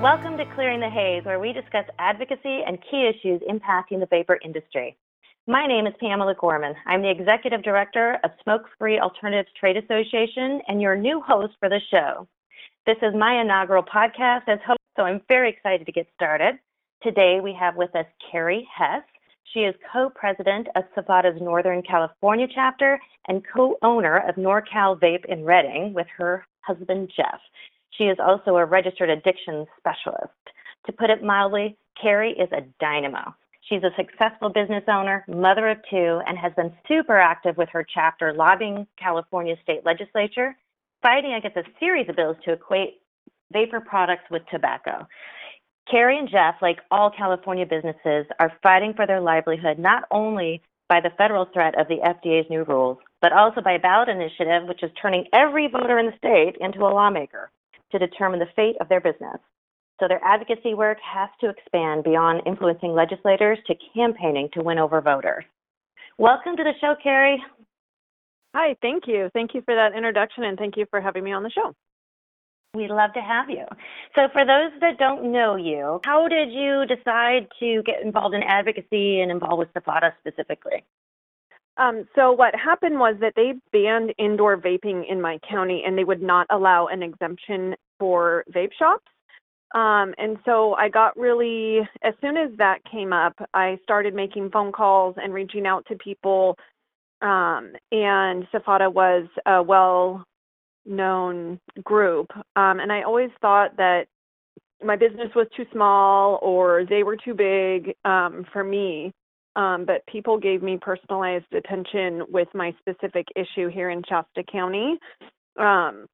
Welcome to Clearing the Haze, where we discuss advocacy and key issues impacting the vapor industry. My name is Pamela Gorman. I'm the Executive Director of Smoke Free Alternatives Trade Association and your new host for the show. This is my inaugural podcast as host, so I'm very excited to get started. Today we have with us Carrie Hess. She is co-president of SFATA's Northern California chapter and co-owner of NorCal Vape in Redding with her husband Jeff. She is also a registered addiction specialist. To put it mildly, Carrie is a dynamo. She's a successful business owner, mother of two, and has been super active with her chapter lobbying California state legislature, fighting against a series of bills to equate vapor products with tobacco. Carrie and Jeff, like all California businesses, are fighting for their livelihood not only by the federal threat of the FDA's new rules, but also by a ballot initiative which is turning every voter in the state into a lawmaker to determine the fate of their business. So their advocacy work has to expand beyond influencing legislators to campaigning to win over voters. Welcome to the show, Carrie. Hi, thank you. Thank you for that introduction and thank you for having me on the show. We'd love to have you. So, for those that don't know you, how did you decide to get involved in advocacy and involved with SFATA specifically? Um, so what happened was that they banned indoor vaping in my county, and they would not allow an exemption for vape shops. Um, and so I got really, as soon as that came up, I started making phone calls and reaching out to people. Um, and SFATA was a well known group. Um, and I always thought that my business was too small or they were too big um, for me. Um, but people gave me personalized attention with my specific issue here in Shasta County. Um,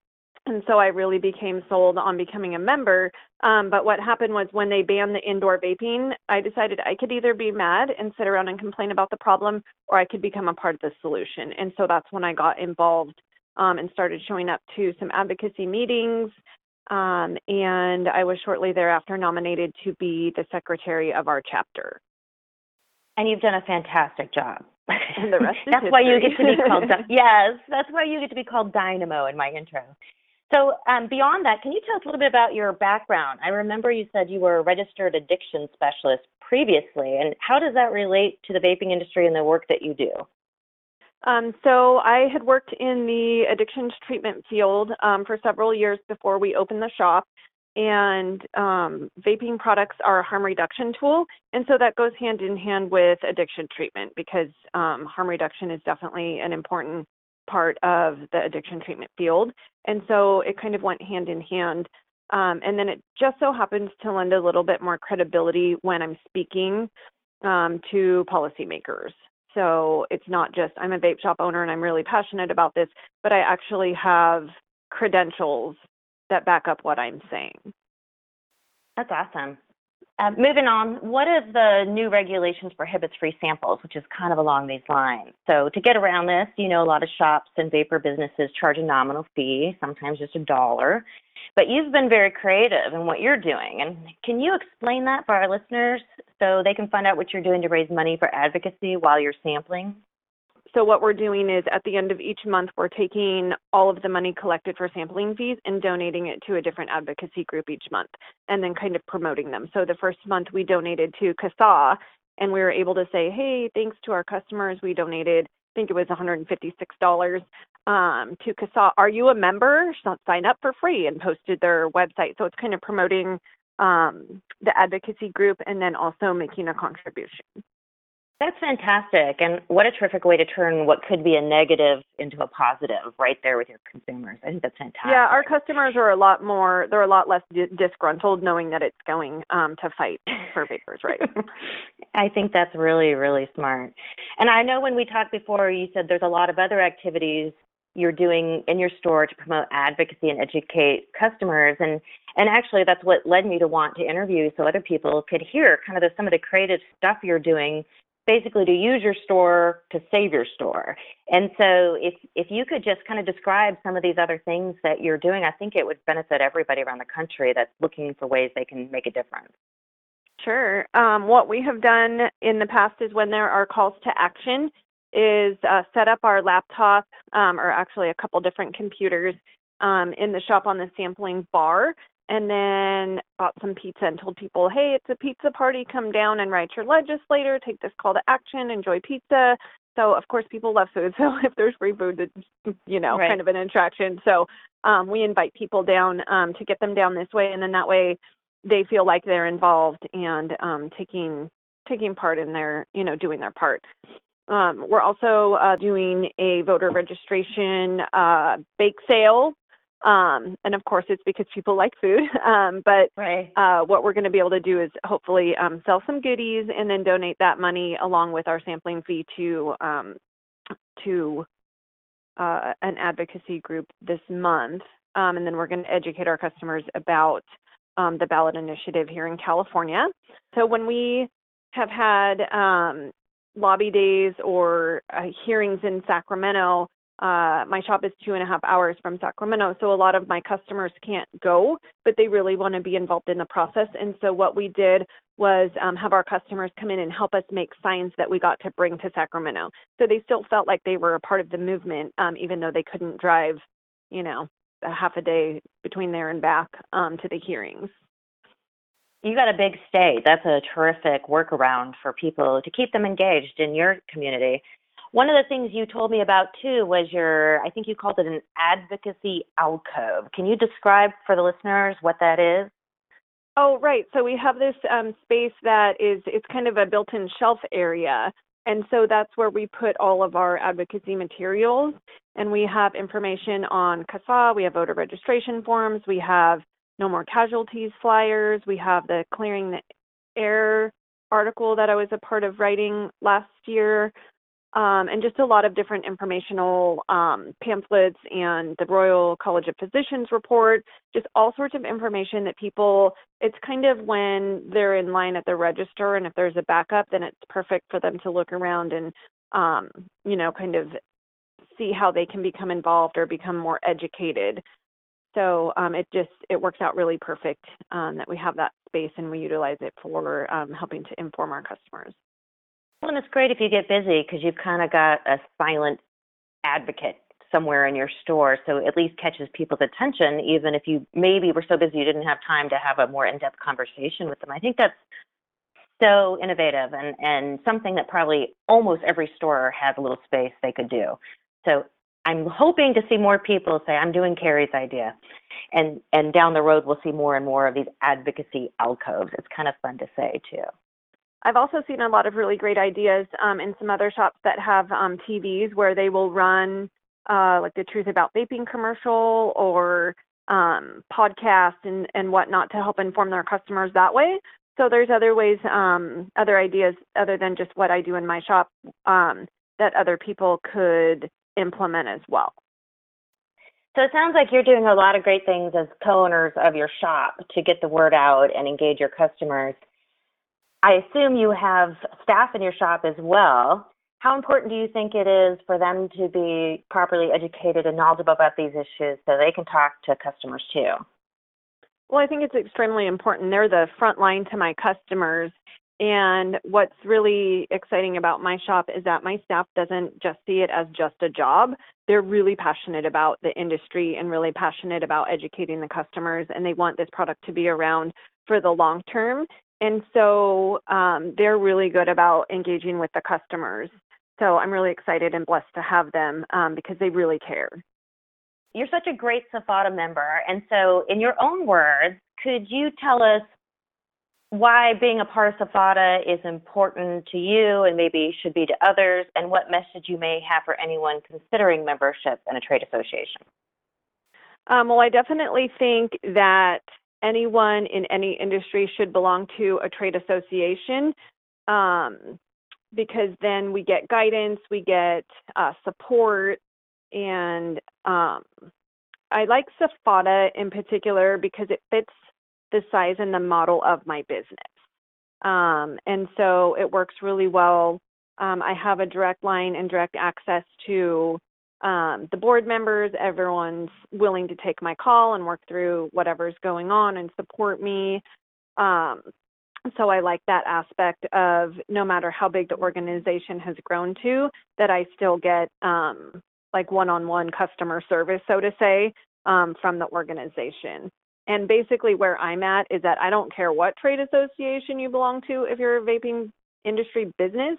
and so I really became sold on becoming a member. Um, but what happened was when they banned the indoor vaping, I decided I could either be mad and sit around and complain about the problem, or I could become a part of the solution. And so that's when I got involved um, and started showing up to some advocacy meetings. Um, and I was shortly thereafter nominated to be the secretary of our chapter. And you've done a fantastic job. And the rest that's why you get to be called yes. That's why you get to be called Dynamo in my intro. So um, beyond that, can you tell us a little bit about your background? I remember you said you were a registered addiction specialist previously, and how does that relate to the vaping industry and the work that you do? Um, so I had worked in the addictions treatment field um, for several years before we opened the shop. And um, vaping products are a harm reduction tool. And so that goes hand in hand with addiction treatment because um, harm reduction is definitely an important part of the addiction treatment field. And so it kind of went hand in hand. Um, and then it just so happens to lend a little bit more credibility when I'm speaking um, to policymakers. So it's not just I'm a vape shop owner and I'm really passionate about this, but I actually have credentials that back up what I'm saying. That's awesome. Uh, moving on, what if the new regulations prohibits free samples, which is kind of along these lines? So to get around this, you know, a lot of shops and vapor businesses charge a nominal fee, sometimes just a dollar. But you've been very creative in what you're doing. And can you explain that for our listeners so they can find out what you're doing to raise money for advocacy while you're sampling? So what we're doing is at the end of each month, we're taking all of the money collected for sampling fees and donating it to a different advocacy group each month, and then kind of promoting them. So the first month we donated to CASAA, and we were able to say, hey, thanks to our customers, we donated, I think it was $156 um, to CASAA. Are you a member? Sign up for free and posted their website. So it's kind of promoting um, the advocacy group and then also making a contribution. That's fantastic. And what a terrific way to turn what could be a negative into a positive right there with your consumers. I think that's fantastic. Yeah, our customers are a lot more, they're a lot less di- disgruntled knowing that it's going um, to fight for vapors, right? I think that's really, really smart. And I know when we talked before, you said there's a lot of other activities you're doing in your store to promote advocacy and educate customers. And and actually, that's what led me to want to interview so other people could hear kind of the, some of the creative stuff you're doing basically to use your store to save your store. And so if if you could just kind of describe some of these other things that you're doing, I think it would benefit everybody around the country that's looking for ways they can make a difference. Sure. Um, what we have done in the past is when there are calls to action, is uh, set up our laptop um, or actually a couple different computers um, in the shop on the sampling bar and then bought some pizza and told people, hey, it's a pizza party. Come down and write your legislator. Take this call to action. Enjoy pizza. So of course people love food. So if there's free food, it's you know Right. kind of an attraction. So um, we invite people down um, to get them down this way, and then that way they feel like they're involved and um, taking taking part in their you know doing their part. Um, we're also uh, doing a voter registration uh, bake sale, um, and of course it's because people like food. Um, but Right. uh, what we're going to be able to do is hopefully um, sell some goodies and then donate that money along with our sampling fee to um, to uh, an advocacy group this month. Um, and then we're going to educate our customers about um, the ballot initiative here in California. So when we have had um, lobby days or uh, hearings in Sacramento, uh, my shop is two and a half hours from Sacramento, so a lot of my customers can't go, but they really want to be involved in the process. And so what we did was um, have our customers come in and help us make signs that we got to bring to Sacramento. So they still felt like they were a part of the movement, um, even though they couldn't drive, you know, a half a day between there and back um, to the hearings. You got a big state. That's a terrific workaround for people to keep them engaged in your community. One of the things you told me about too was your, I think you called it an advocacy alcove. Can you describe for the listeners what that is? Oh, right. So we have this um, space that is it's kind of a built-in shelf area, and so that's where we put all of our advocacy materials. And we have information on CASAA. We have voter registration forms. We have no more casualties flyers. We have the clearing the air article that I was a part of writing last year. Um, and just a lot of different informational um, pamphlets and the Royal College of Physicians report, just all sorts of information that people, it's kind of when they're in line at the register and if there's a backup, then it's perfect for them to look around and, um, you know, kind of see how they can become involved or become more educated. So um, it just, it works out really perfect um, that we have that space and we utilize it for um, helping to inform our customers. Well, and it's great if you get busy because you've kind of got a silent advocate somewhere in your store, so at least catches people's attention, even if you maybe were so busy you didn't have time to have a more in-depth conversation with them. I think that's so innovative and, and something that probably almost every store has a little space they could do. So I'm hoping to see more people say, I'm doing Carrie's idea. And, and down the road, we'll see more and more of these advocacy alcoves. It's kind of fun to say, too. I've also seen a lot of really great ideas um, in some other shops that have um, TVs where they will run uh, like the Truth About Vaping commercial or um, podcasts and, and whatnot to help inform their customers that way. So there's other ways, um, other ideas other than just what I do in my shop um, that other people could implement as well. So it sounds like you're doing a lot of great things as co-owners of your shop to get the word out and engage your customers. I assume you have staff in your shop as well. How important do you think it is for them to be properly educated and knowledgeable about these issues so they can talk to customers too? Well, I think it's extremely important. They're the front line to my customers. And what's really exciting about my shop is that my staff doesn't just see it as just a job. They're really passionate about the industry and really passionate about educating the customers, and they want this product to be around for the long term. And so um, they're really good about engaging with the customers. So I'm really excited and blessed to have them um, because they really care. You're such a great SFATA member. And so, in your own words, could you tell us why being a part of SFATA is important to you and maybe should be to others, and what message you may have for anyone considering membership in a trade association? Um, well, I definitely think that anyone in any industry should belong to a trade association um, because then we get guidance, we get uh, support, and um, I like SFATA in particular because it fits the size and the model of my business. Um, and so it works really well. Um, I have a direct line and direct access to um, the board members. Everyone's willing to take my call and work through whatever's going on and support me. Um, so I like that aspect of no matter how big the organization has grown to, that I still get um, like one-on-one customer service, so to say, um, from the organization. And basically, where I'm at is that I don't care what trade association you belong to, if you're a vaping industry business,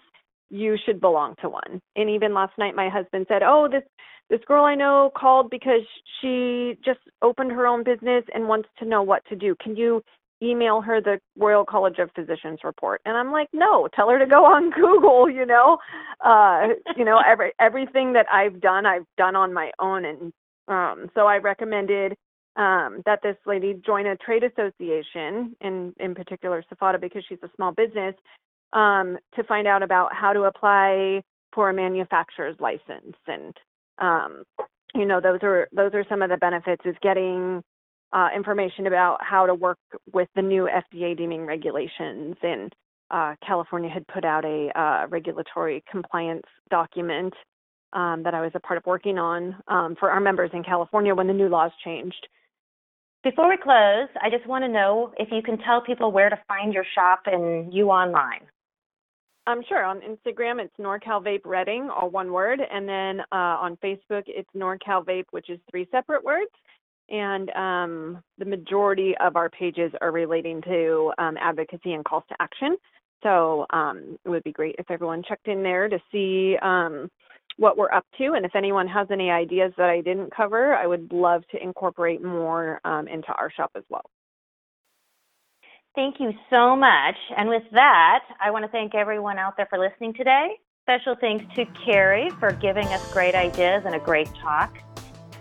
you should belong to one. And even last night, my husband said, Oh, this this girl I know called because she just opened her own business and wants to know what to do. Can you email her the Royal College of Physicians report? And I'm like, no, tell her to go on Google, you know. Uh, you know, every everything that I've done, I've done on my own and um so I recommended um that this lady join a trade association in in particular SFATA because she's a small business um to find out about how to apply for a manufacturer's license and um, you know those are those are some of the benefits is getting uh, information about how to work with the new FDA deeming regulations and uh, California had put out a uh, regulatory compliance document um, that I was a part of working on um, for our members in California when the new laws changed. Before we close, I just want to know if you can tell people where to find your shop and you online. Um, sure. On Instagram, it's NorCal Vape Redding, all one word, and then uh, on Facebook, it's NorCal Vape, which is three separate words. And um, the majority of our pages are relating to um, advocacy and calls to action. So um, it would be great if everyone checked in there to see um, what we're up to. And if anyone has any ideas that I didn't cover, I would love to incorporate more um, into our shop as well. Thank you so much. And with that, I want to thank everyone out there for listening today. Special thanks to Carrie for giving us great ideas and a great talk.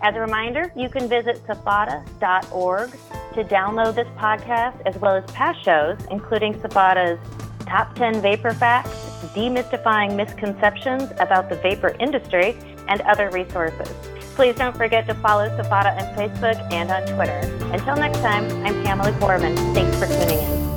As a reminder, you can visit sfata.org to download this podcast as well as past shows, including SFATA's Top 10 Vapor Facts, Demystifying Misconceptions about the Vapor Industry, and other resources. Please don't forget to follow SFATA on Facebook and on Twitter. Until next time, I'm Pamela Gorman. Thanks for tuning in.